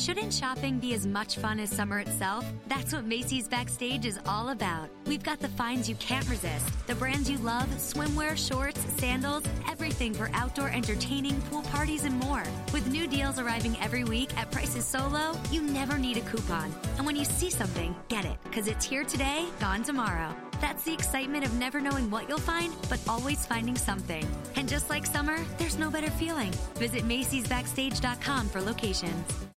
Shouldn't shopping be as much fun as summer itself? That's what Macy's Backstage is all about. We've got the finds you can't resist, the brands you love, swimwear, shorts, sandals, everything for outdoor entertaining, pool parties, and more. With new deals arriving every week at prices so low, you never need a coupon. And when you see something, get it, because it's here today, gone tomorrow. That's the excitement of never knowing what you'll find, but always finding something. And just like summer, there's no better feeling. Visit Macy'sBackstage.com for locations.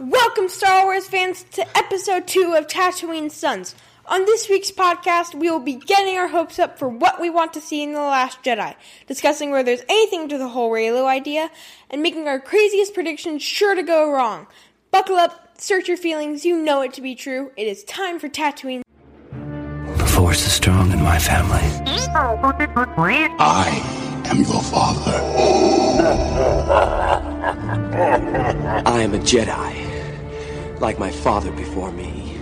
Welcome, Star Wars fans, to episode 2 of Tatooine Sons. On this week's podcast, we will be getting our hopes up for what we want to see in The Last Jedi, discussing whether there's anything to the whole Reylo idea, and making our craziest predictions sure to go wrong. Buckle up, search your feelings, you know it to be true. It is time for Tatooine. The Force is strong in my family. I am your father. I am a Jedi, like my father before me.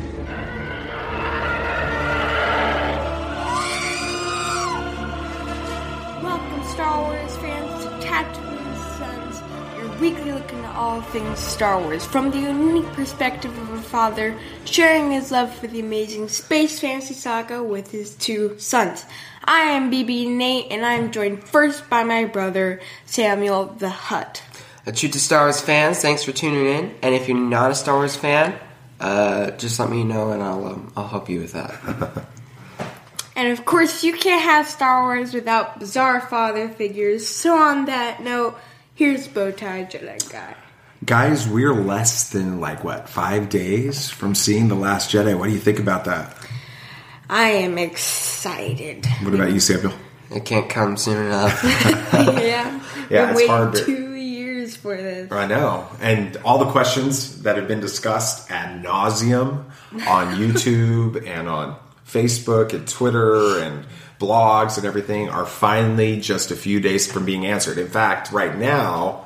Welcome, Star Wars fans, to Tatooine Sons, your weekly look into all things Star Wars from the unique perspective of a father sharing his love for the amazing space fantasy saga with his two sons. I am BB-N8, and I am joined first by my brother Samuel the Hutt. Uh, true to Star Wars fans, thanks for tuning in. And if you're not a Star Wars fan, uh, just let me know and I'll um, I'll help you with that. And of course, you can't have Star Wars without bizarre father figures. So, on that note, here's Bowtie Jedi Guy. Guys, we're less than like what five days from seeing the Last Jedi. What do you think about that? I am excited. What about you, Samuel? it can't come soon enough. yeah, Yeah, Been it's hard to- two years for this. I know, and all the questions that have been discussed ad nauseum on YouTube and on Facebook and Twitter and blogs and everything are finally just a few days from being answered. In fact, right now.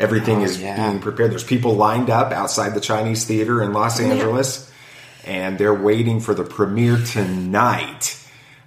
Everything Oh, is yeah. being prepared. There's people lined up outside the Chinese theater in Los Angeles, and they're waiting for the premiere tonight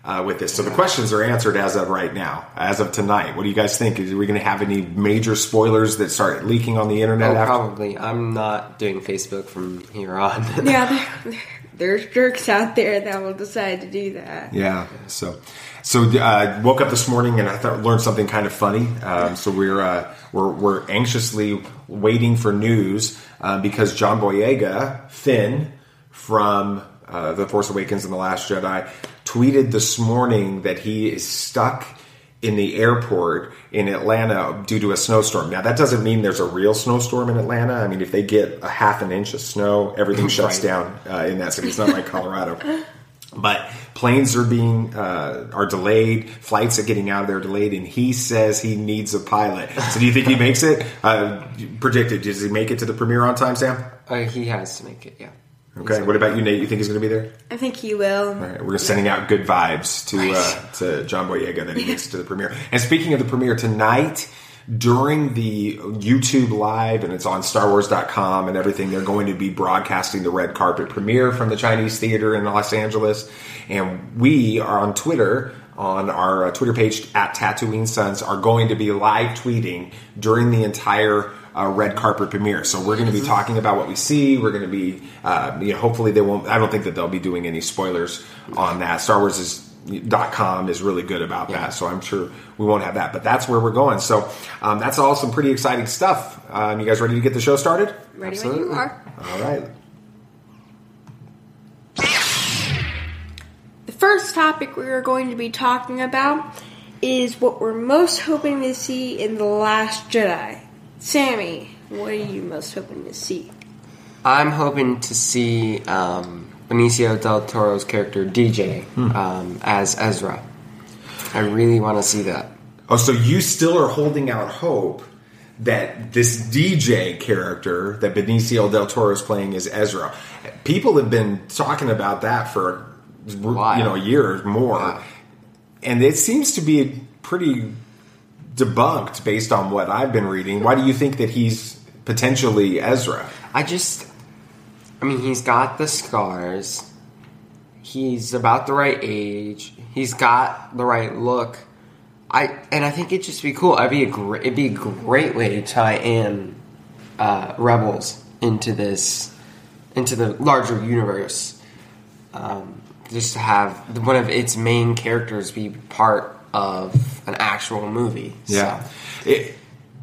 uh, with this. So the questions are answered as of right now, as of tonight. What do you guys think? Is we going to have any major spoilers that start leaking on the internet? oh, after? probably. I'm not doing Facebook from here on. Yeah, there, there's jerks out there that will decide to do that. Yeah. So, so uh, woke up this morning and I thought learned something kind of funny. Um, so we're uh, we're we're anxiously waiting for news uh, because John Boyega Finn from uh, The Force Awakens and The Last Jedi tweeted this morning that he is stuck in the airport in Atlanta due to a snowstorm. Now that doesn't mean there's a real snowstorm in Atlanta. I mean, if they get a half an inch of snow, everything shuts Right. down uh, in that city. It's not like Colorado. But planes are being uh, are delayed. Flights are getting out of there delayed, and he says he needs a pilot. So, do you think he makes it? Uh, predicted. Does he make it to the premiere on time, Sam? uh, he has to make it, yeah. Okay. What about you, Nate? You think he's going to be there? I think he will. All right, we're sending out good vibes to uh, to John Boyega that he gets to the premiere. And speaking of the premiere tonight, during the YouTube live, and it's on StarWars.com and everything, they're going to be broadcasting the red carpet premiere from the Chinese theater in Los Angeles. And we are on Twitter. On our uh, Twitter page at Tatooine Sons are going to be live tweeting during the entire uh, red carpet premiere. So we're going to be talking about what we see. We're going to be, uh, you know, hopefully they won't. I don't think that they'll be doing any spoilers on that. Star Wars is. Dot com is really good about that, so I'm sure we won't have that. But that's where we're going. So um, that's all some pretty exciting stuff. Um, you guys ready to get the show started? Ready when you are. All right. The first topic we are going to be talking about is what we're most hoping to see in The Last Jedi. Sammy, what are you most hoping to see? I'm hoping to see um, Benicio del Toro's character DJ um, as Ezra. I really want to see that. Oh, so you still are holding out hope that this DJ character that Benicio del Toro is playing is Ezra. People have been talking about that for you know a year or more, Wow. and it seems to be pretty debunked based on what I've been reading. Why do you think that he's potentially Ezra? I just, I mean, he's got the scars. He's about the right age. He's got the right look. I and I think it'd just be cool. I'd be a great. It'd be a great way to tie in uh, Rebels into this into the larger universe. Um, just to have one of its main characters be part of an actual movie. So- Yeah. It,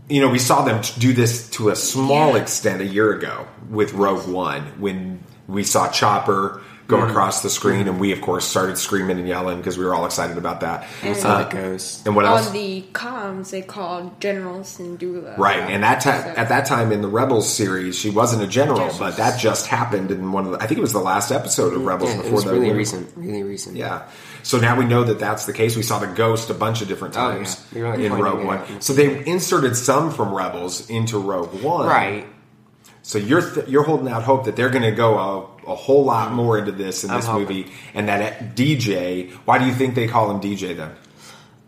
you know, we saw them do this to a small Yeah. extent a year ago with Rogue One when we saw Chopper go Mm-hmm. across the screen, and we, of course, started screaming and yelling because we were all excited about that. And- saw Uh, the ghost. and what else? On the comms, they called General Syndulla. Right, and that time So- at that time in the Rebels series, she wasn't a general, Yes. but that just happened in one of the. I think it was the last episode of Rebels Yeah, it before was the really recent. Really recent. Yeah. So now we know that that's the case. We saw the ghost a bunch of different Oh, times yeah. You're in Rogue One. So they inserted some from Rebels into Rogue One. Right. So you're th- you're holding out hope that they're going to go a, a whole lot more into this in I'm this hoping. movie, and that DJ. Why do you think they call him DJ then?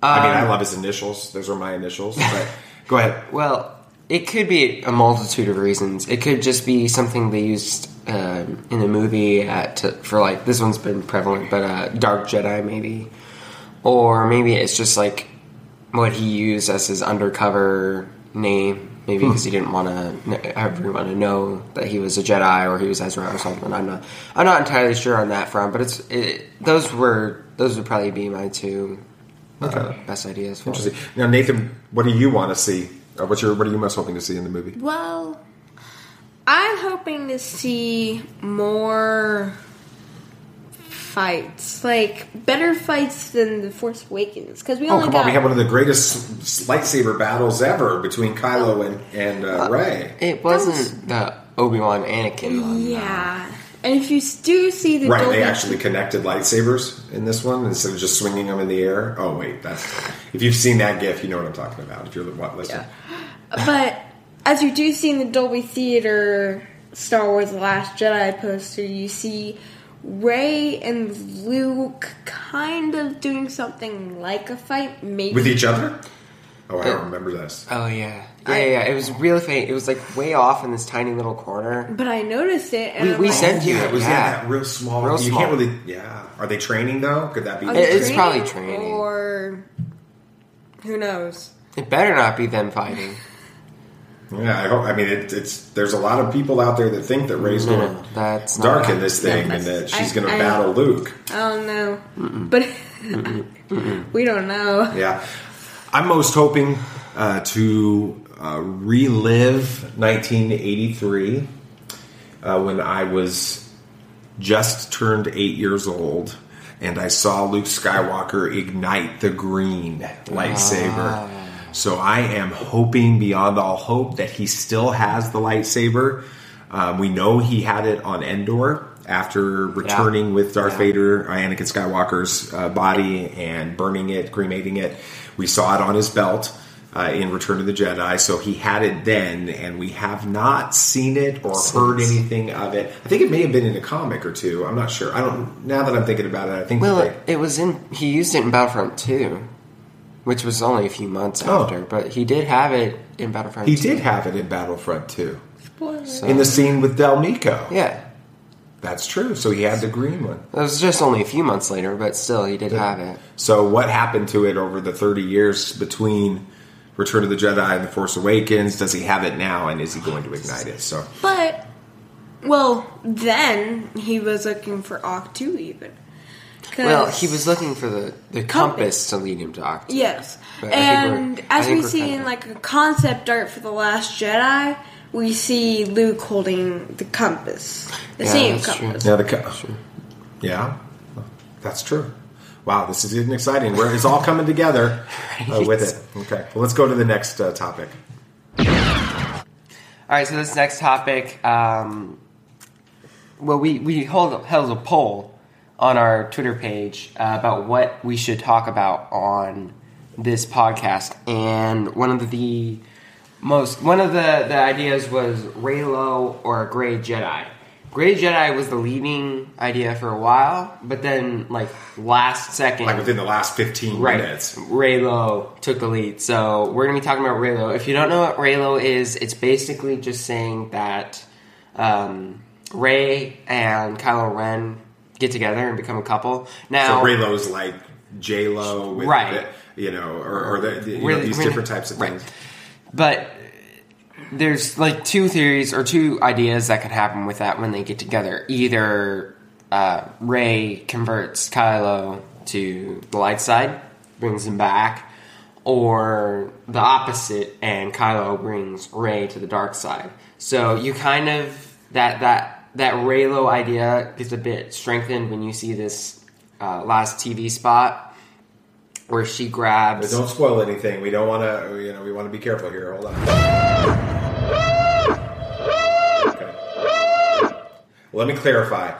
I Um, mean, I love his initials. Those are my initials. But go ahead. Well, it could be a multitude of reasons. It could just be something they used um, in a movie at, to, for like this one's been prevalent, but uh, Dark Jedi maybe, or maybe it's just like what he used as his undercover name. Maybe because he didn't want to everyone to know that he was a Jedi or he was Ezra or something. I'm not. I'm not entirely sure on that front, but it's it, those were those would probably be my two uh, best ideas. For it. Interesting. Now, Nathan, what do you want to see? Uh, what's your what are you most hoping to see in the movie? Well, I'm hoping to see more fights, like better fights than the Force Awakens, because we Oh, only come got on! We have one of the greatest lightsaber battles ever between Kylo and and uh, Rey. It wasn't the Obi Wan Anakin one. though. yeah. And if you do see the Right, Dolby- they actually connected lightsabers in this one instead of just swinging them in the air. Oh wait, that's if you've seen that GIF, you know what I'm talking about. If you're the what listener, But as you do see in the Dolby Theater Star Wars The Last Jedi poster, you see Rey and Luke kind of doing something like a fight, maybe. with each other. Oh, I don't remember this. Oh yeah, yeah, yeah. yeah. It was really faint. It was like way off in this tiny little corner. but I noticed it, and We- I'm we like, sent you yeah, it, it was yeah. yeah, that real small. Real you small. can't really. Yeah, are they training though? Could that be? It- it's probably training. or who knows? It better not be them fighting. Yeah, I hope. I mean, it, it's there's a lot of people out there that think that Rey's No, going no, that's not dark in this thing Yeah, and that she's going to I- battle Luke. I don't know, but we don't know. Yeah, I'm most hoping uh, to uh, relive 1983 uh, when I was just turned eight years old, and I saw Luke Skywalker ignite the green lightsaber. So I am hoping beyond all hope that he still has the lightsaber. Um, we know he had it on Endor after returning with Darth Yeah. Vader, Anakin Skywalker's uh, body, and burning it, cremating it. We saw it on his belt uh, in Return of the Jedi, so he had it then, and we have not seen it or heard anything of it. I think it may have been in a comic or two. I'm not sure. I don't. Now that I'm thinking about it, I think Well, it, it was in. He used it in Battlefront 2, which was only a few months Oh. after, but he did have it in Battlefront. he 2. did have it in Battlefront 2. Spoilers. in the scene with Del Meeko. Yeah, That's true. So he had the green one. it was just only a few months later, but still, he did have it. So what happened to it over the 30 years between Return of the Jedi and The Force Awakens? Does he have it now and is he going to ignite it? So But well, then he was looking for Ahch-To even. 'Cause- Well, he was looking for the, the compass, Compass. to lead him to Ahch-To. Yes, But I think we're- and I as think we we're see kind in of- like a concept art for the Last Jedi, we see Luke holding the compass, the Yeah, same that's true. compass. yeah, the co- yeah, that's true. Wow, this is getting exciting. Where it's all coming together uh, with it. Okay, well, let's go to the next uh, topic. All right, so this next topic, um, well, we we hold held a poll on our Twitter page uh, about what we should talk about on this podcast, and one of the most one of the the ideas was Reylo or a Gray Jedi. Gray Jedi was the leading idea for a while, but then like last second, Like within the last 15 Right. minutes. Reylo took the lead. So we're going to be talking about Reylo. If you don't know what Reylo is, it's basically just saying that um, Rey and Kylo Ren get together and become a couple. Now, So Reylo's like J Lo, Right. the- you know, or, or the, the, you know, these really- different types of right. things. But there's like two theories or two ideas that could happen with that when they get together. Either uh, Rey converts Kylo to the light side, brings him back, or the opposite, and Kylo brings Rey to the dark side. So you kind of that that that Reylo idea gets a bit strengthened when you see this uh, last TV spot where she grabs. But don't spoil anything. We don't want to. You know, we want to be careful here. Hold on. Okay. Let me clarify.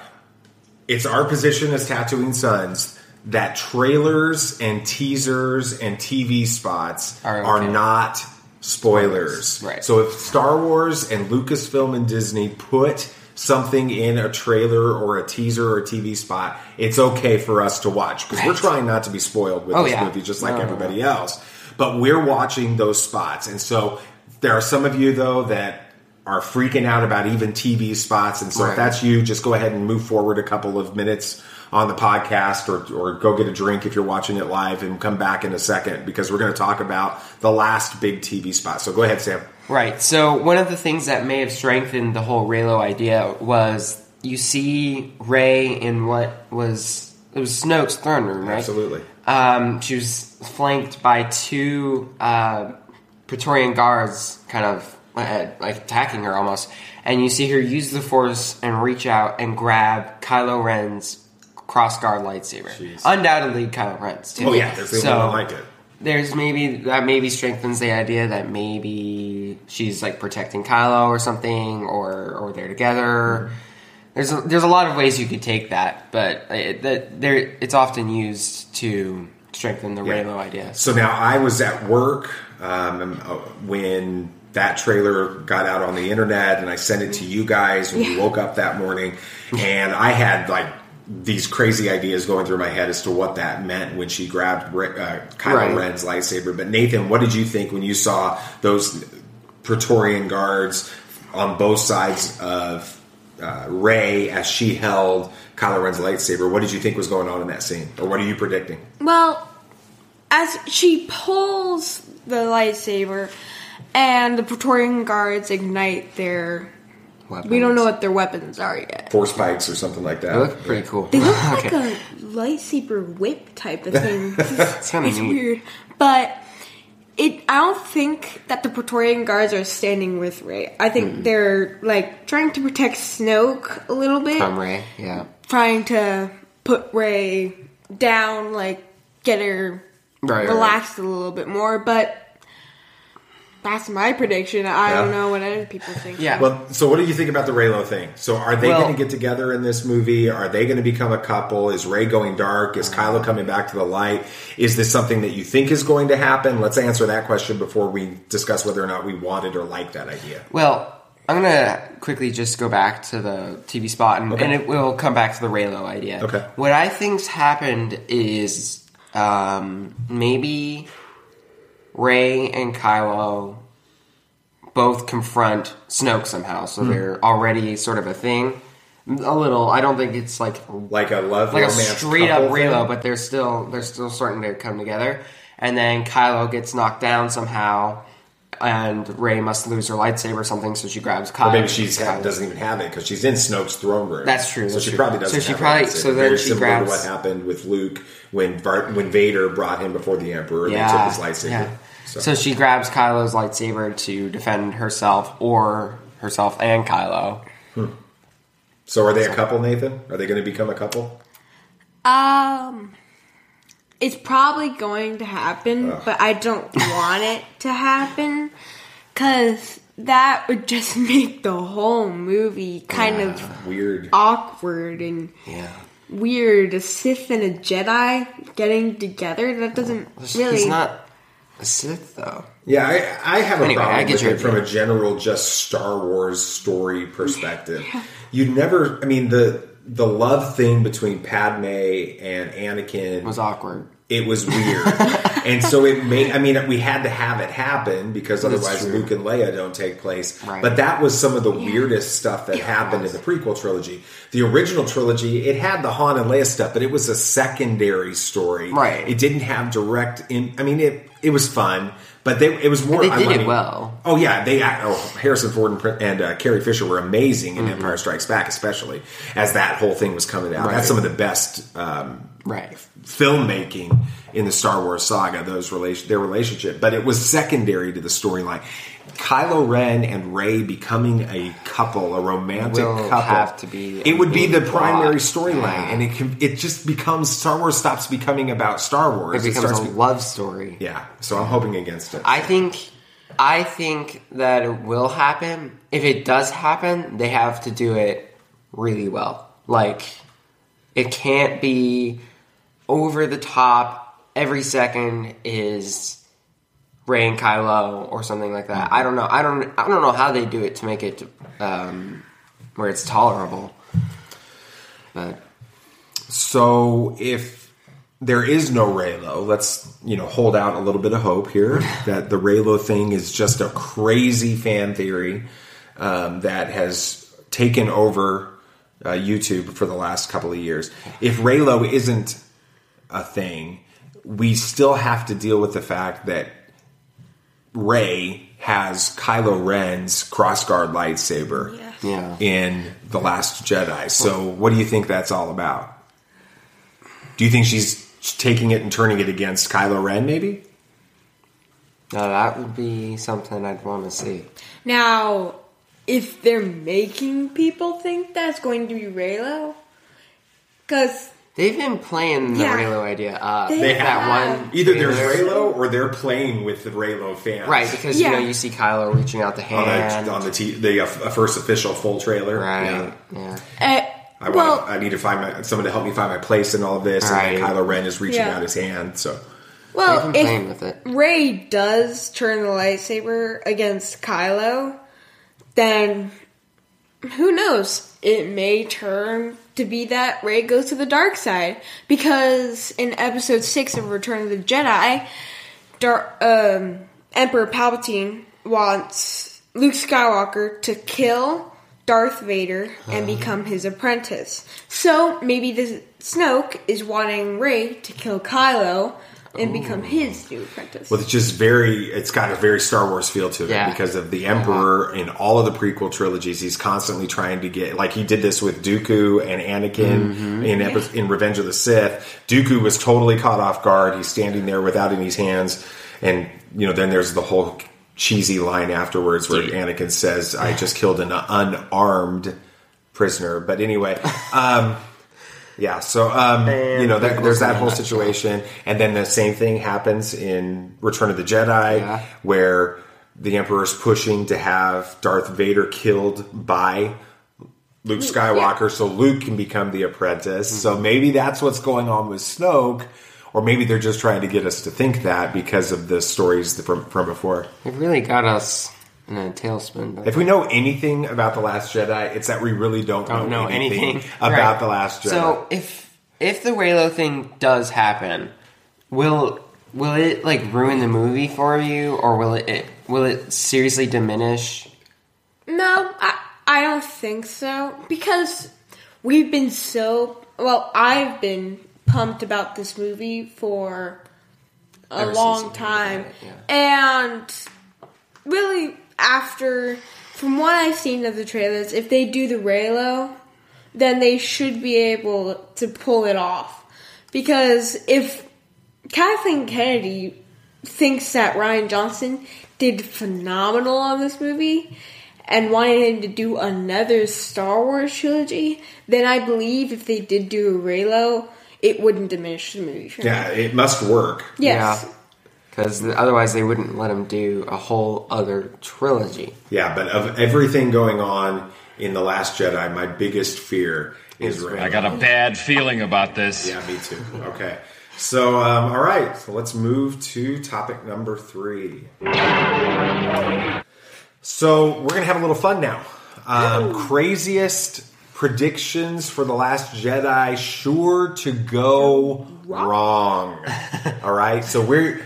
It's our position as Tatooine Sons that trailers and teasers and TV spots Are are, okay. not spoilers. Right. So if Star Wars and Lucasfilm and Disney put something in a trailer or a teaser or a TV spot, it's okay for us to watch because we're trying not to be spoiled with Oh, this yeah. movie, just like No, no, no. everybody else. But we're watching those spots, and so there are some of you though that are freaking out about even TV spots, and so Right. if that's you, just go ahead and move forward a couple of minutes on the podcast or, or go get a drink if you're watching it live and come back in a second because we're going to talk about the last big TV spot. So go ahead, Sam. Right. So one of the things that may have strengthened the whole Reylo idea was you see Rey in what was it was Snoke's throne room, right? Absolutely. Um, she was flanked by two uh, Praetorian guards, kind of uh, like attacking her almost, and you see her use the Force and reach out and grab Kylo Ren's cross guard lightsaber. Jeez. Undoubtedly, Kylo Ren's too. Oh yeah, there's the So- like it. there's maybe that maybe strengthens the idea that maybe she's like protecting Kylo or something, or or they're together. There's a, there's a lot of ways you could take that, but it, that there it's often used to strengthen the Yeah. Reylo idea. So now I was at work um, uh, when that trailer got out on the internet, and I sent it to you guys when we woke up that morning, and I had like these crazy ideas going through my head as to what that meant when she grabbed Ra- uh, Kylo Right. Ren's lightsaber. But Nathan, what did you think when you saw those Praetorian guards on both sides of uh, Rey as she held Kylo Ren's lightsaber? What did you think was going on in that scene, or what are you predicting? Well, as she pulls the lightsaber and the Praetorian guards ignite their. We don't know what their weapons are yet. Force spikes or something like that. They look pretty cool. They look like Okay. a lightsaber whip type of thing. It's kind of weird, but it. I don't think that the Praetorian guards are standing with Rey. I think Hmm. they're like trying to protect Snoke a little bit, From Rey, yeah. trying to put Rey down, like get her Right, right, relaxed a little bit more. But that's my prediction. I don't know what other people think. Yeah. Well, so what do you think about the Reylo thing? So are they Well- going to get together in this movie? Are they going to become a couple? Is Rey going dark? Is Kylo coming back to the light? Is this something that you think is going to happen? Let's answer that question before we discuss whether or not we wanted or like that idea. Well, I'm gonna quickly just go back to the TV spot, and, Okay. and it will come back to the Reylo idea. Okay. What I think's happened is um, maybe Rey and Kylo both confront Snoke somehow, so Hmm. they're already sort of a thing. A little. I don't think it's like Like a love like a straight up thing? But they're still they're still starting to come together. And then Kylo gets knocked down somehow, and Rey must lose her lightsaber or something, so she grabs Kylo. Or maybe she doesn't even have it because she's in Snoke's throne room. That's true, So that's she true. probably doesn't. So she have probably- so then Very she similar grabs- to what happened with Luke when Var- when Vader brought him before the Emperor. and They took his lightsaber. Yeah. So, So. she grabs Kylo's lightsaber to defend herself or herself and Kylo. so are they a couple, Nathan? Are they going to become a couple? Um, it's probably going to happen, Ugh. but I don't want it to happen because that would just make the whole movie kind of Weird. awkward and Yeah. weird. A Sith and a Jedi getting together that doesn't really. He's not a Sith though. Yeah, I, I have a Anyway, I problem get with your it from a general just Star Wars story perspective. You never, I mean, the the love thing between Padme and Anakin It was awkward. It was weird, and so it made. I mean, we had to have it happen because That's otherwise true. Luke and Leia don't take place. Right. But that was some of the weirdest stuff that happened in the prequel trilogy. The original trilogy, it had the Han and Leia stuff, but it was a secondary story. Right. It didn't have direct. In, I mean, it it was fun, but they it was more. They I did it well. Oh yeah, they act- oh Harrison Ford and, and uh, Carrie Fisher were amazing Mm-hmm. in Empire Strikes Back, especially as that whole thing was coming out. Right. That's some of the best um, Right. filmmaking in the Star Wars saga. Those relation their relationship, but it was secondary to the storyline. Kylo Ren and Rey becoming a couple, a romantic Will couple, have to be It would be the the primary storyline, Yeah. and it can, it just becomes Star Wars stops becoming about Star Wars. It becomes starts a be- love story. yeah. So I'm hoping against it. I think I think that it will happen. If it does happen, they have to do it really well. Like it can't be over the top every second is Rey and Kylo or something like that. I don't know. I don't I don't know how they do it to make it um, where it's tolerable. But So if there is no Reylo, let's you know hold out a little bit of hope here that the Reylo thing is just a crazy fan theory um, that has taken over uh, YouTube for the last couple of years. If Reylo isn't a thing, we still have to deal with the fact that Rey has Kylo Ren's crossguard lightsaber yeah. in The Last Jedi. So, what do you think that's all about? Do you think she's taking it and turning it against Kylo Ren, maybe? No, that would be something I'd want to see. Now, if they're making people think that's going to be Reylo, because They've been playing the Yeah. Reylo idea up. They that have. one. Either there's trailer- Reylo or they're playing with the Reylo fans. Right, because Yeah. you know you see Kylo reaching out the on hand. the, on the, t- the uh, first official full trailer. right. Yeah. Yeah. uh, I well, want. I need to find my, someone to help me find my place in all of this. Right. And then Kylo Ren is reaching Yeah. out his hand. So well, They've been playing if with it. Rey does turn the lightsaber against Kylo, then who knows? It may turn to be that Rey goes to the dark side because in Episode Six of Return of the Jedi, Dar- um, Emperor Palpatine wants Luke Skywalker to kill Darth Vader and become his apprentice. So maybe this Snoke is wanting Rey to kill Kylo and become his new apprentice. Well, it's just very. It's got a very Star Wars feel to it Yeah. because of the Emperor in all of the prequel trilogies. He's constantly trying to get like he did this with Dooku and Anakin in epi- in Revenge of the Sith. Dooku was totally caught off guard. He's standing there without any hands, and you know then there's the whole cheesy line afterwards where Anakin says, "I just killed an unarmed prisoner." But anyway. um yeah, so um, you know, there, there's that whole situation, and then the same thing happens in Return of the Jedi, Yeah. where the Emperor's pushing to have Darth Vader killed by Luke Skywalker, so Luke can become the apprentice. So maybe that's what's going on with Snoke, or maybe they're just trying to get us to think that because of the stories from from before. They've really got us in a tailspin. But If we know anything about the Last Jedi, it's that we really don't, don't know anything, about Right. the Last Jedi. So if if the Reylo thing does happen, will will it like ruin the movie for you, or will it, it will it seriously diminish? No, I, I don't think so. Because we've been so. Well, I've been pumped about this movie for a Ever long time. heard about And really, after. From what I've seen of the trailers, if they do the Reylo, then they should be able to pull it off. Because if Kathleen Kennedy thinks that Rian Johnson did phenomenal on this movie and wanted him to do another Star Wars trilogy, then I believe if they did do a Reylo, it wouldn't diminish the movie for me. yeah, it must work. Yes. Yeah. Because otherwise, they wouldn't let him do a whole other trilogy. Yeah, but of everything going on in The Last Jedi, my biggest fear is Rey. I got a bad feeling about this. Yeah, me too. Okay. So, um, all right. So let's move to topic number three. So we're gonna have a little fun now. Um, craziest predictions for The Last Jedi sure to go wrong. All right. So we're,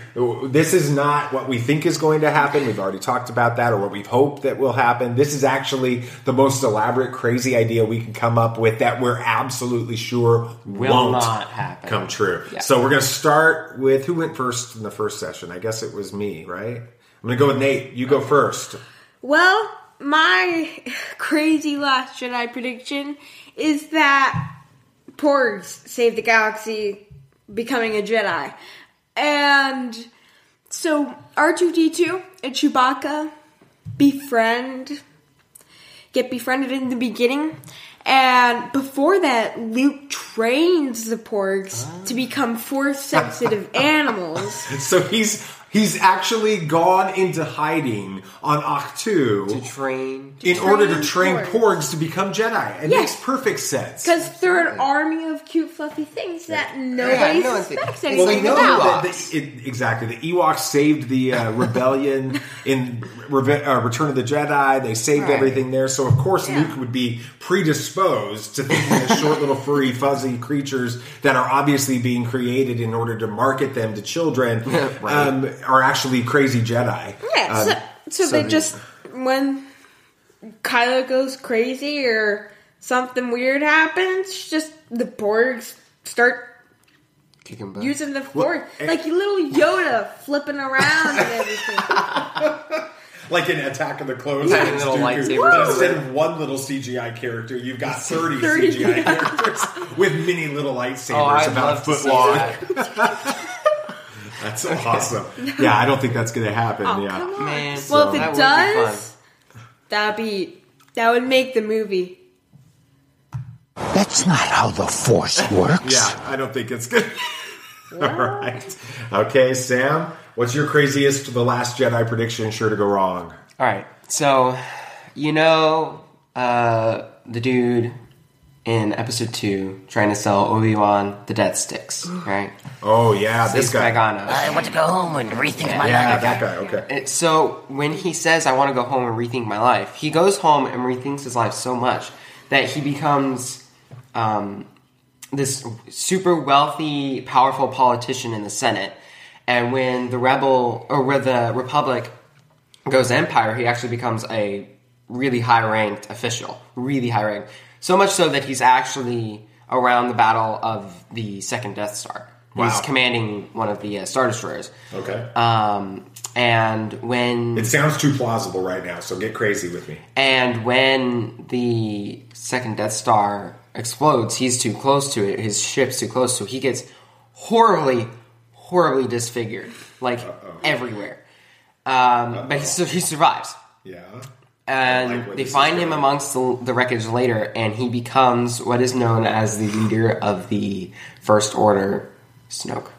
this is not what we think is going to happen. We've already talked about that or what we've hoped that will happen. This is actually the most elaborate, crazy idea we can come up with that we're absolutely sure Will won't not happen. come true. Yeah. So we're going to start with who went first in the first session? I guess it was me, right? I'm going to go with Nate. You go first. Well, my crazy Last Jedi prediction is that Porgs save the galaxy, becoming a Jedi. And so R2D2 and Chewbacca befriend, get befriended in the beginning. And before that, Luke trains the Porgs to become force sensitive animals. So he's he's actually gone into hiding on Ahch-To To train. in train order to train Porgs. Porgs to become Jedi. It Yes. makes perfect sense. Because they're an army of cute, fluffy things that nobody no one thinks- suspects Well, Well, we anything know about. that the, it, exactly the Ewoks saved the uh, rebellion in Reve- uh, Return of the Jedi. They saved Right. everything there, so of course Yeah. Luke would be predisposed to thinking that short little furry fuzzy creatures that are obviously being created in order to market them to children Right. um, are actually crazy Jedi. Yeah, Um, so, so, so they the- just when Kylo goes crazy or something weird happens, just the Porgs start Kick him back. using the Force eh- like little Yoda flipping around and everything. like in Attack of the Clones, Tiny it's little Dooku. lightsabers. instead of one little CGI character, you've got thirty, 30. CGI characters with mini little lightsabers Oh, about a to foot long. that. That's awesome. Yeah, I don't think that's going to happen. Oh, yeah. come on. Man, well, that if would it be does, that'd be that would make the movie. That's not how the Force works. Yeah, I don't think it's good. All right. Okay, Sam, what's your craziest The Last Jedi prediction sure to go wrong? All right. So, you know, uh, the dude in episode two trying to sell Obi Wan the death sticks, right? Oh, yeah, this This guy. Pagano. I want to go home and rethink my life. Yeah, life. that guy. Okay. And so when he says, "I want to go home and rethink my life," he goes home and rethinks his life so much that he becomes um, this super wealthy, powerful politician in the Senate. And when the rebel or where the Republic goes empire, he actually becomes a really high ranked official, really high ranked. So much so that he's actually around the battle of the second Death Star. He's commanding one of the uh, Star Destroyers. Okay. Um, and when It sounds too plausible right now, so get crazy with me. and when the second Death Star explodes, he's too close to it. His ship's too close, so he gets horribly, horribly disfigured, like everywhere. Um, but he, su- he survives, Yeah. and like they find him amongst the, the wreckage later, and he becomes what is known as the leader of the First Order, Snoke.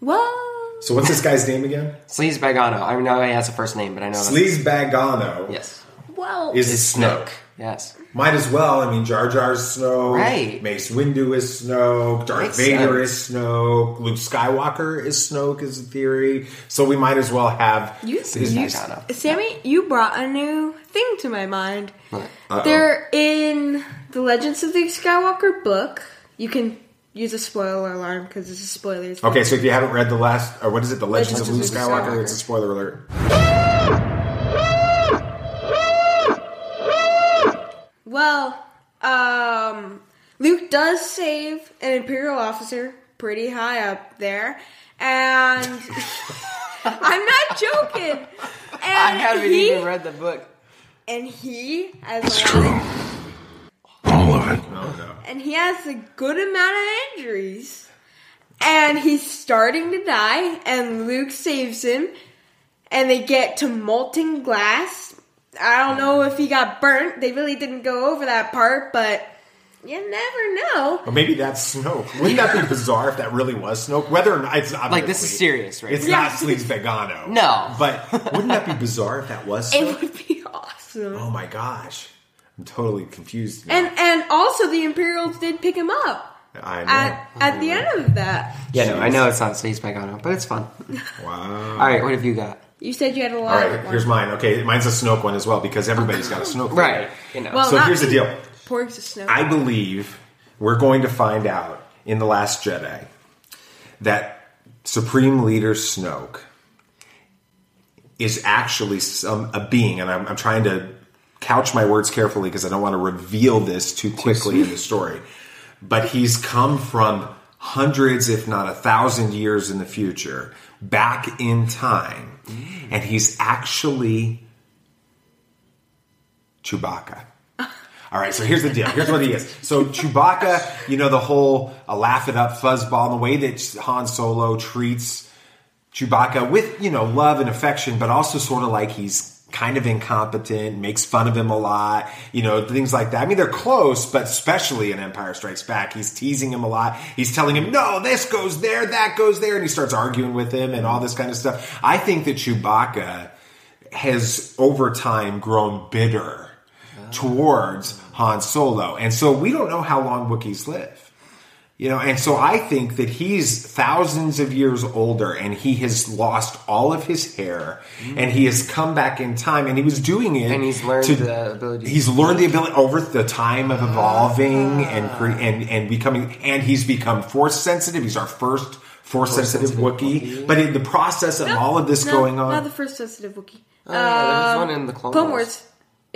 Well, So what's this guy's name again? Sleazebaggano. I know he has a first name, but I know that's Sleazebaggano yes, well, is is Snoke. Snoke. Yes. Might as well. I mean, Jar Jar's Snoke. Right. Mace Windu is Snoke. Darth Makes Vader sense. is Snoke. Luke Skywalker is Snoke, is the theory. So we might as well have. You- his- you-. Sammy, you brought a new thing to my mind. What? They're in the Legends of the Skywalker book. You can use a spoiler alarm because this is spoilers. Okay, so if you haven't read the last, or what is it, the Legends, of Luke Legends of Luke Skywalker, Skywalker. it's a spoiler alert. Well, um, Luke does save an Imperial officer pretty high up there, and I'm not joking. And I haven't he, even read the book. And he has It's a lot true. of- All of it. No. and he has a good amount of injuries. And he's starting to die, and Luke saves him, and they get to molten glass. I don't know if he got burnt. They really didn't go over that part, but you never know. Or maybe that's Snoke. Wouldn't that be bizarre if that really was Snoke? Whether or not it's Like this is serious, right? It's Yeah. not Sleazebaggano. No. But wouldn't that be bizarre if that was It would be awesome. Oh my gosh. I'm totally confused. now. And and also the Imperials did pick him up I know. at at the end of that. yeah, no, I know it's not Sleazebaggano, but it's fun. wow. All right, what have you got? You said you had a All lot. right, here's mine. Okay, mine's a Snoke one as well because everybody's got a Snoke. one. Right, you know. Well, So not here's the deal. Porgs of snow. I believe we're going to find out in The Last Jedi that Supreme Leader Snoke is actually some a being, and I'm, I'm trying to couch my words carefully because I don't want to reveal this too quickly in the story. But he's come from hundreds, if not a thousand years in the future, back in time, and he's actually Chewbacca. All right, so here's the deal. Here's what he is. So Chewbacca, you know the whole uh, laugh it up fuzzball, and the way that Han Solo treats Chewbacca with you know love and affection, but also sort of like he's kind of incompetent, makes fun of him a lot, you know things like that. I mean they're close, but especially in Empire Strikes Back, he's teasing him a lot. He's telling him, "No, this goes there, that goes there," and he starts arguing with him and all this kind of stuff. I think that Chewbacca has over time grown bitter ah. towards Han Solo. And so we don't know how long Wookiees live. You know, and so I think that he's thousands of years older and he has lost all of his hair mm. and he has come back in time and he was doing it. And he's learned to- the ability- He's learned the ability over the time of evolving ah. and, cre- and, and becoming, and he's become force sensitive. He's our first force sensitive sensitive Wookiee. Wookiee. But in the process of all of this No, going on. Not the first sensitive Wookiee. Oh, yeah, there was one um, in the Clone Clone Wars. Wars.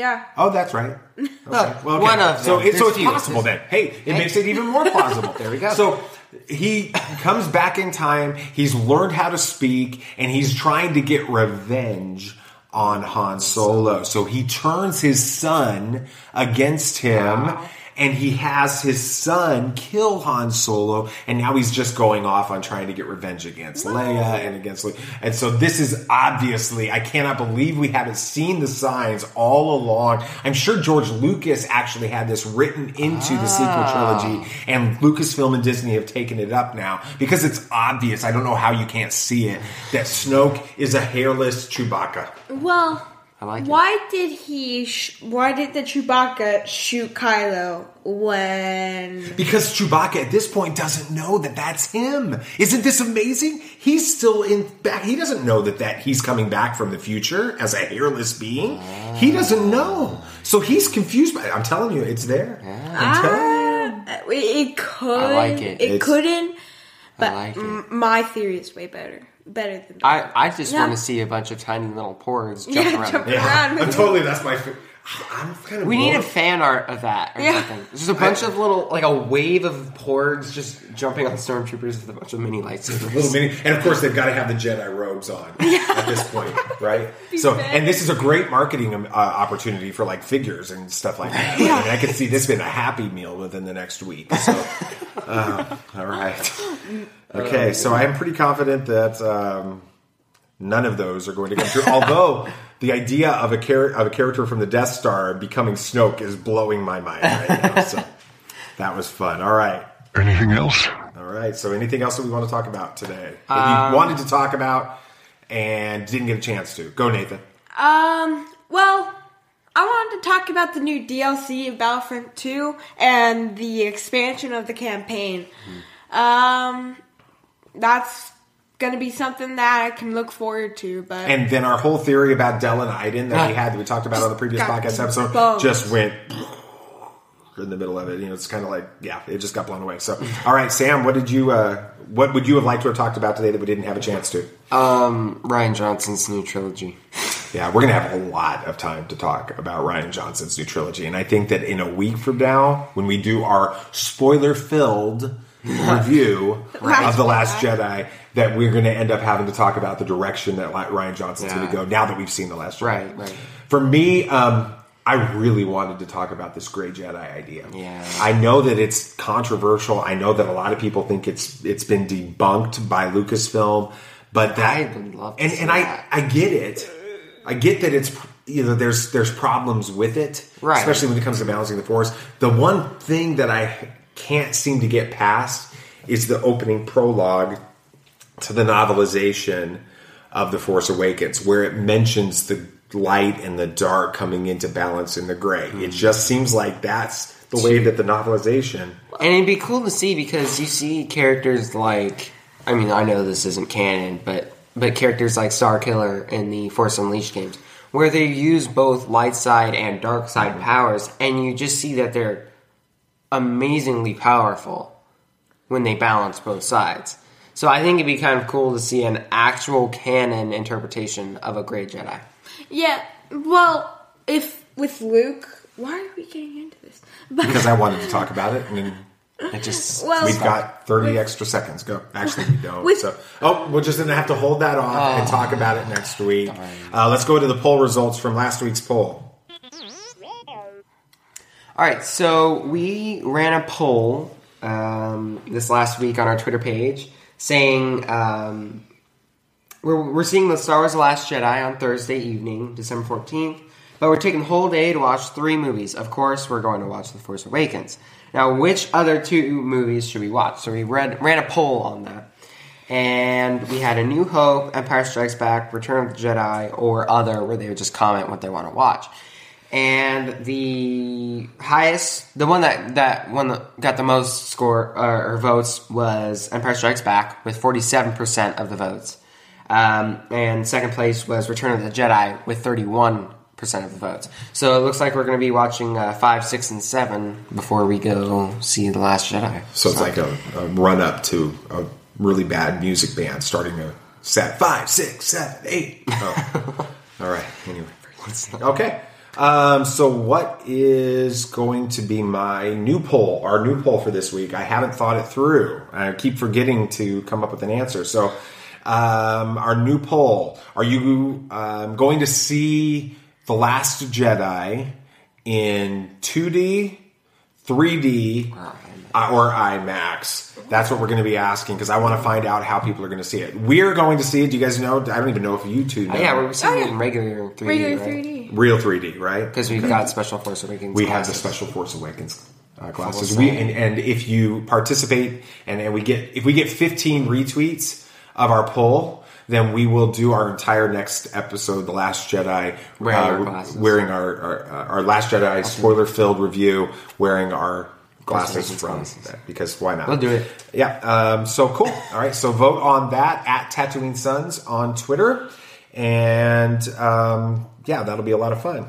Yeah. Oh, that's right. Okay. Well, okay. one of so them. it's so it's few. possible then. Hey, it makes it even more plausible. There we go. So he comes back in time. He's learned how to speak, and he's trying to get revenge on Han Solo. So he turns his son against him. And he has his son kill Han Solo, and now he's just going off on trying to get revenge against Leia and against Luke. And so this is obviously, I cannot believe we haven't seen the signs all along. I'm sure George Lucas actually had this written into the sequel ah. trilogy, and Lucasfilm and Disney have taken it up now because it's obvious. I don't know how you can't see it that Snoke is a hairless Chewbacca. Well, I like it. why did he? Sh- why did the Chewbacca shoot Kylo when? Because Chewbacca at this point doesn't know that that's him. Isn't this amazing? He's still in back. He doesn't know that that he's coming back from the future as a hairless being. He doesn't know. So he's confused by it. I'm telling you, it's there. I'm telling you. Ah, it, it could. I like it. It It's- couldn't. But I like it. m- my theory is way better. Better than I, I just Yeah. want to see a bunch of tiny little porgs jumping Yeah, around. jumping Yeah, around I'm totally. That's my. fa- I'm kind of. We need a fan art of that or Yeah. something. Just a bunch of little, like a wave of porgs just jumping on stormtroopers with a bunch of mini lightsabers. little mini, and of course they've got to have the Jedi robes on at this point, right? So, and this is a great marketing um, uh, opportunity for like figures and stuff like that. I mean, I could see this being a happy meal within the next week. So, uh, all right, okay. So I am pretty confident that um, none of those are going to come true. Although the idea of a char- of a character from the Death Star becoming Snoke is blowing my mind right now. So that was fun. All right. Anything else? All right. So, anything else that we want to talk about today that you wanted to talk about and didn't get a chance to? Go, Nathan. Um, well, I wanted to talk about the new DLC of Battlefront 2 and the expansion of the campaign. Um, that's gonna be something that I can look forward to, but And then our whole theory about Del and Iden that we had that we talked about on the previous podcast episode bones. just went in the middle of it. You know, it's kind of like yeah, it just got blown away. So, all right, Sam, what did you uh, what would you have liked to have talked about today that we didn't have a chance to? Um, Rian Johnson's new trilogy. Yeah, we're gonna have a lot of time to talk about Rian Johnson's new trilogy, and I think that in a week from now, when we do our spoiler-filled review of the Last Jedi, that we're gonna end up having to talk about the direction that Li- Rian Johnson's gonna go. Now that we've seen the Last Jedi, Right, right. For me, um, I really wanted to talk about this Gray Jedi idea. Yeah. I know that it's controversial. I know that a lot of people think it's it's been debunked by Lucasfilm, but that I would love to and see and I that. I get it. I get that it's you know there's there's problems with it, Right. Especially when it comes to balancing the force. The one thing that I can't seem to get past is the opening prologue to the novelization of the Force Awakens, where it mentions the light and the dark coming into balance in the gray. Hmm. It just seems like that's the way that the novelization. And it'd be cool to see because you see characters like I mean, I know this isn't canon, but but characters like Starkiller in the Force Unleashed games where they use both light side and dark side powers, and you just see that they're amazingly powerful when they balance both sides. So I think it'd be kind of cool to see an actual canon interpretation of a Grey Jedi. Yeah. Well, if with Luke, why are we getting into this? But Because I wanted to talk about it, and then It just well, we've got 30 extra seconds. Go. Actually, we don't. With- so, oh, we're just gonna have to hold that off and talk about it next week. Uh, let's go to the poll results from last week's poll. All right, so we ran a poll um, this last week on our Twitter page saying um, we're, we're seeing the Star Wars: The Last Jedi on Thursday evening, December fourteenth, but we're taking the whole day to watch three movies. Of course, we're going to watch The Force Awakens. Now, which other two movies should we watch? So we read, ran a poll on that, and we had A New Hope, Empire Strikes Back, Return of the Jedi, or other, where they would just comment what they want to watch and the highest, the one that that one that got the most score uh, or votes was Empire Strikes Back with forty seven percent of the votes, um, and second place was Return of the Jedi with thirty one percent of the votes. So it looks like we're going to be watching uh, five, six, and seven before we go see the Last Jedi. So it's like a, a run up to a really bad music band starting a set five, six, seven, eight. Oh. All right. Anyway. Okay. Um, so what is going to be my new poll? Our new poll for this week. I haven't thought it through. I keep forgetting to come up with an answer. So um, our new poll: Are you um, going to see the Last Jedi in 2D, 3D, uh, or IMAX? That's what we're going to be asking because I want to find out how people are going to see it. We're going to see it. Do you guys know? I don't even know if you two know. Oh, yeah, we're seeing Oh, it in regular 3D, regular right? 3D. Real 3D, right? Because we've got Special Force Awakens. we have the special Force Awakens uh, glasses. We and, and if you participate and, and we get if we get 15 retweets of our poll, then we will do our entire next episode, The Last Jedi, Wearing uh, our wearing our our, uh, our Last Jedi spoiler filled review, wearing our glasses from glasses. that because why not? We'll do it. Yeah. Um, so cool. All right. So vote on that at Tatooine Sons on Twitter, and um, yeah, that'll be a lot of fun.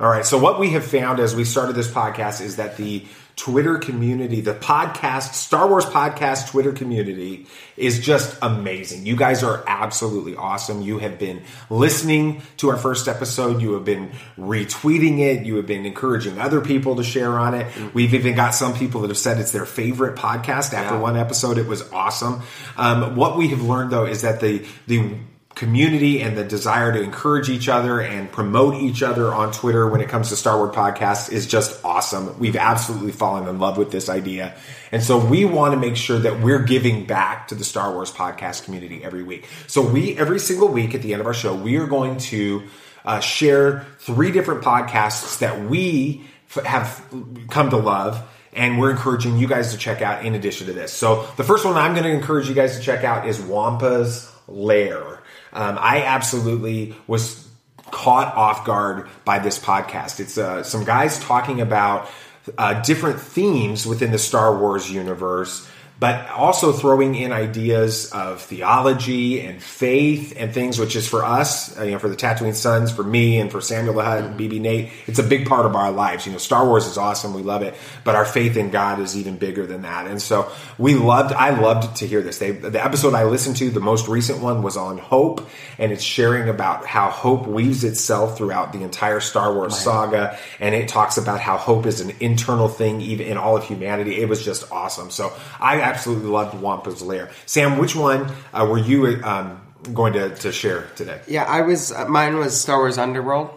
All right. So what we have found as we started this podcast is that the Twitter community, the podcast, Star Wars podcast Twitter community is just amazing. You guys are absolutely awesome. You have been listening to our first episode. You have been retweeting it. You have been encouraging other people to share on it. We've even got some people that have said it's their favorite podcast after Yeah. one episode. It was awesome. Um, what we have learned though is that the, the, community and the desire to encourage each other and promote each other on Twitter when it comes to Star Wars podcasts is just awesome. We've absolutely fallen in love with this idea. And so we want to make sure that we're giving back to the Star Wars podcast community every week. So we, every single week at the end of our show, we are going to uh, share three different podcasts that we f- have come to love and we're encouraging you guys to check out in addition to this. So the first one I'm going to encourage you guys to check out is Wampa's Lair. Um, I absolutely was caught off guard by this podcast. It's uh, some guys talking about uh, different themes within the Star Wars universe, but also throwing in ideas of theology and faith and things, which is for us, uh, you know, for the Tatooine Sons, for me, and for Samuel the Hutt and BB-N8, it's a big part of our lives. You know, Star Wars is awesome, we love it, but our faith in God is even bigger than that. And so we loved, I loved to hear this. They, the episode I listened to, the most recent one, was on hope, and it's sharing about how hope weaves itself throughout the entire Star Wars saga, and it talks about how hope is an internal thing, even in all of humanity. It was just awesome. So I absolutely loved Wampa's Lair. Sam, which one uh, were you um, going to, to share today? Yeah, I was. Uh, mine was Star Wars Underworld.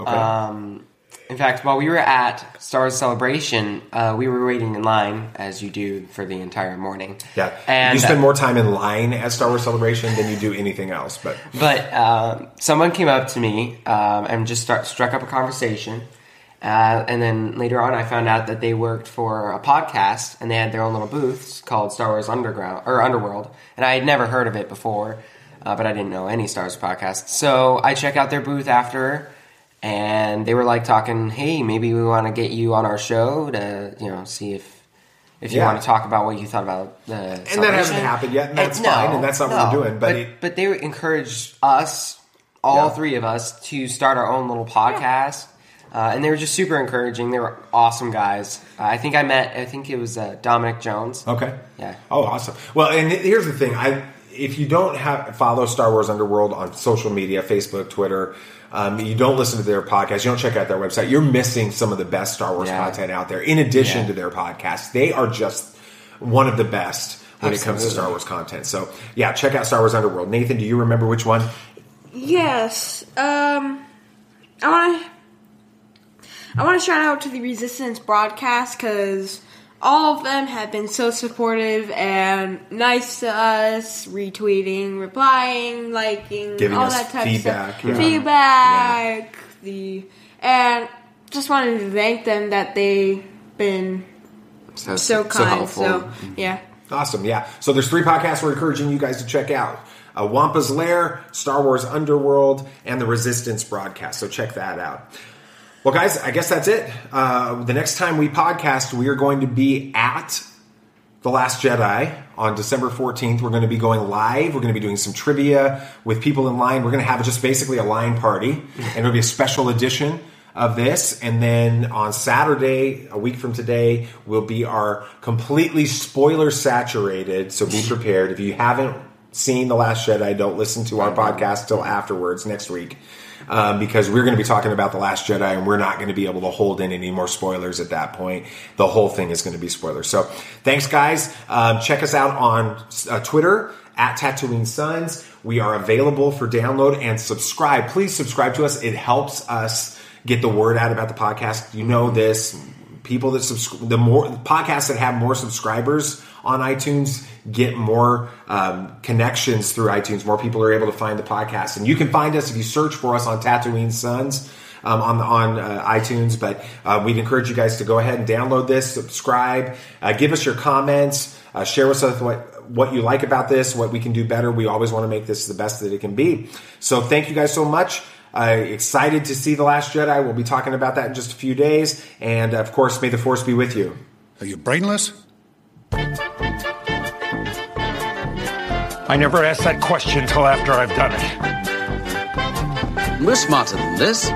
Okay. Um, in fact, while we were at Star Wars Celebration, uh, we were waiting in line as you do for the entire morning. yeah, and you spend more time in line at Star Wars Celebration than you do anything else. But But um, someone came up to me um, and just start, struck up a conversation. Uh, and then later on, I found out that they worked for a podcast and they had their own little booths called Star Wars Underground or Underworld. And I had never heard of it before, uh, but I didn't know any Star Wars podcast. So I checked out their booth after, and they were like talking, "Hey, maybe we want to get you on our show to you know see if if you Yeah. want to talk about what you thought about the And that hasn't happened yet, and that's fine, and that's not what we're doing, but But it- but they encouraged us, all Yeah. three of us, to start our own little podcast. Uh, and they were just super encouraging. They were awesome guys. Uh, I think I met. I think it was uh, Dominic Jones. Okay. Yeah. Oh, awesome. Well, and here's the thing: I if you don't have follow Star Wars Underworld on social media, Facebook, Twitter, um, you don't listen to their podcast, you don't check out their website, you're missing some of the best Star Wars Yeah. content out there. In addition Yeah. to their podcast, they are just one of the best when it comes to Star Wars content. So, yeah, check out Star Wars Underworld. Nathan, do you remember which one? Yes. Um, I want to. I want to shout out to the Resistance broadcast because all of them have been so supportive and nice to us, retweeting, replying, liking, Giving all us that type feedback, of stuff. yeah. Feedback. The and just wanted to thank them that they've been So, so kind. helpful. So, yeah. Awesome, yeah. So there's three podcasts we're encouraging you guys to check out: uh, Wampa's Lair, Star Wars Underworld, and the Resistance broadcast. So check that out. Well, guys, I guess that's it. Uh, the next time we podcast, we are going to be at the Last Jedi on December 14th. We're going to be going live. We're going to be doing some trivia with people in line. We're going to have just basically a line party, and it'll be a special edition of this. And then on Saturday, a week from today, will be our completely spoiler saturated. So be prepared. If you haven't seen The Last Jedi, don't listen to our podcast till afterwards next week. Um, because we're going to be talking about The Last Jedi and we're not going to be able to hold in any more spoilers at that point. The whole thing is going to be spoilers. So thanks, guys. Um, check us out on uh, Twitter at Tatooine Sons. We are available for download and subscribe. Please subscribe to us. It helps us get the word out about the podcast. You know this. People that subscribe, the more podcasts that have more subscribers on iTunes get more um, connections through iTunes. More people are able to find the podcast, and you can find us if you search for us on Tatooine Sons um, on on uh, iTunes. But uh, we'd encourage you guys to go ahead and download this, subscribe, uh, give us your comments, uh, share with us what what you like about this, what we can do better. We always want to make this the best that it can be. So thank you guys so much. Uh, excited to see the Last Jedi. We'll be talking about that in just a few days, and of course, may the Force be with you. Are you brainless? I never asked that question till after I've done it. We're smarter than this.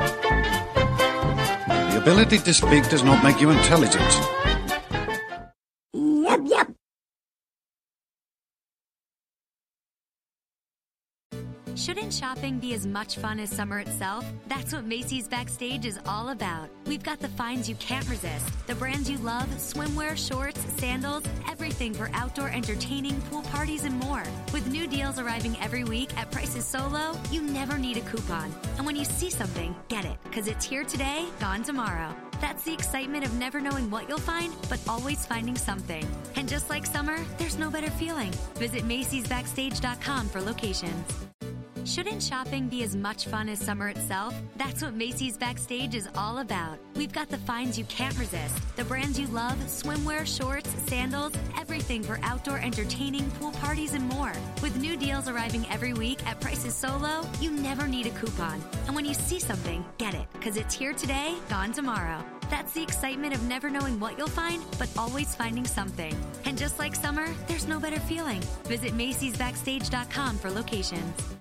The ability to speak does not make you intelligent. Be as much fun as summer itself? That's what Macy's Backstage is all about. We've got the finds you can't resist, the brands you love, swimwear, shorts, sandals, everything for outdoor entertaining, pool parties, and more. With new deals arriving every week at prices so low, you never need a coupon. And when you see something, get it, because it's here today, gone tomorrow. That's the excitement of never knowing what you'll find, but always finding something. And just like summer, there's no better feeling. Visit Macy'sBackstage.com for locations. Shouldn't shopping be as much fun as summer itself? That's what Macy's Backstage is all about. We've got the finds you can't resist, the brands you love, swimwear, shorts, sandals, everything for outdoor entertaining, pool parties, and more. With new deals arriving every week at prices so low, you never need a coupon. And when you see something, get it, because it's here today, gone tomorrow. That's the excitement of never knowing what you'll find, but always finding something. And just like summer, there's no better feeling. Visit Macy'sBackstage.com for locations.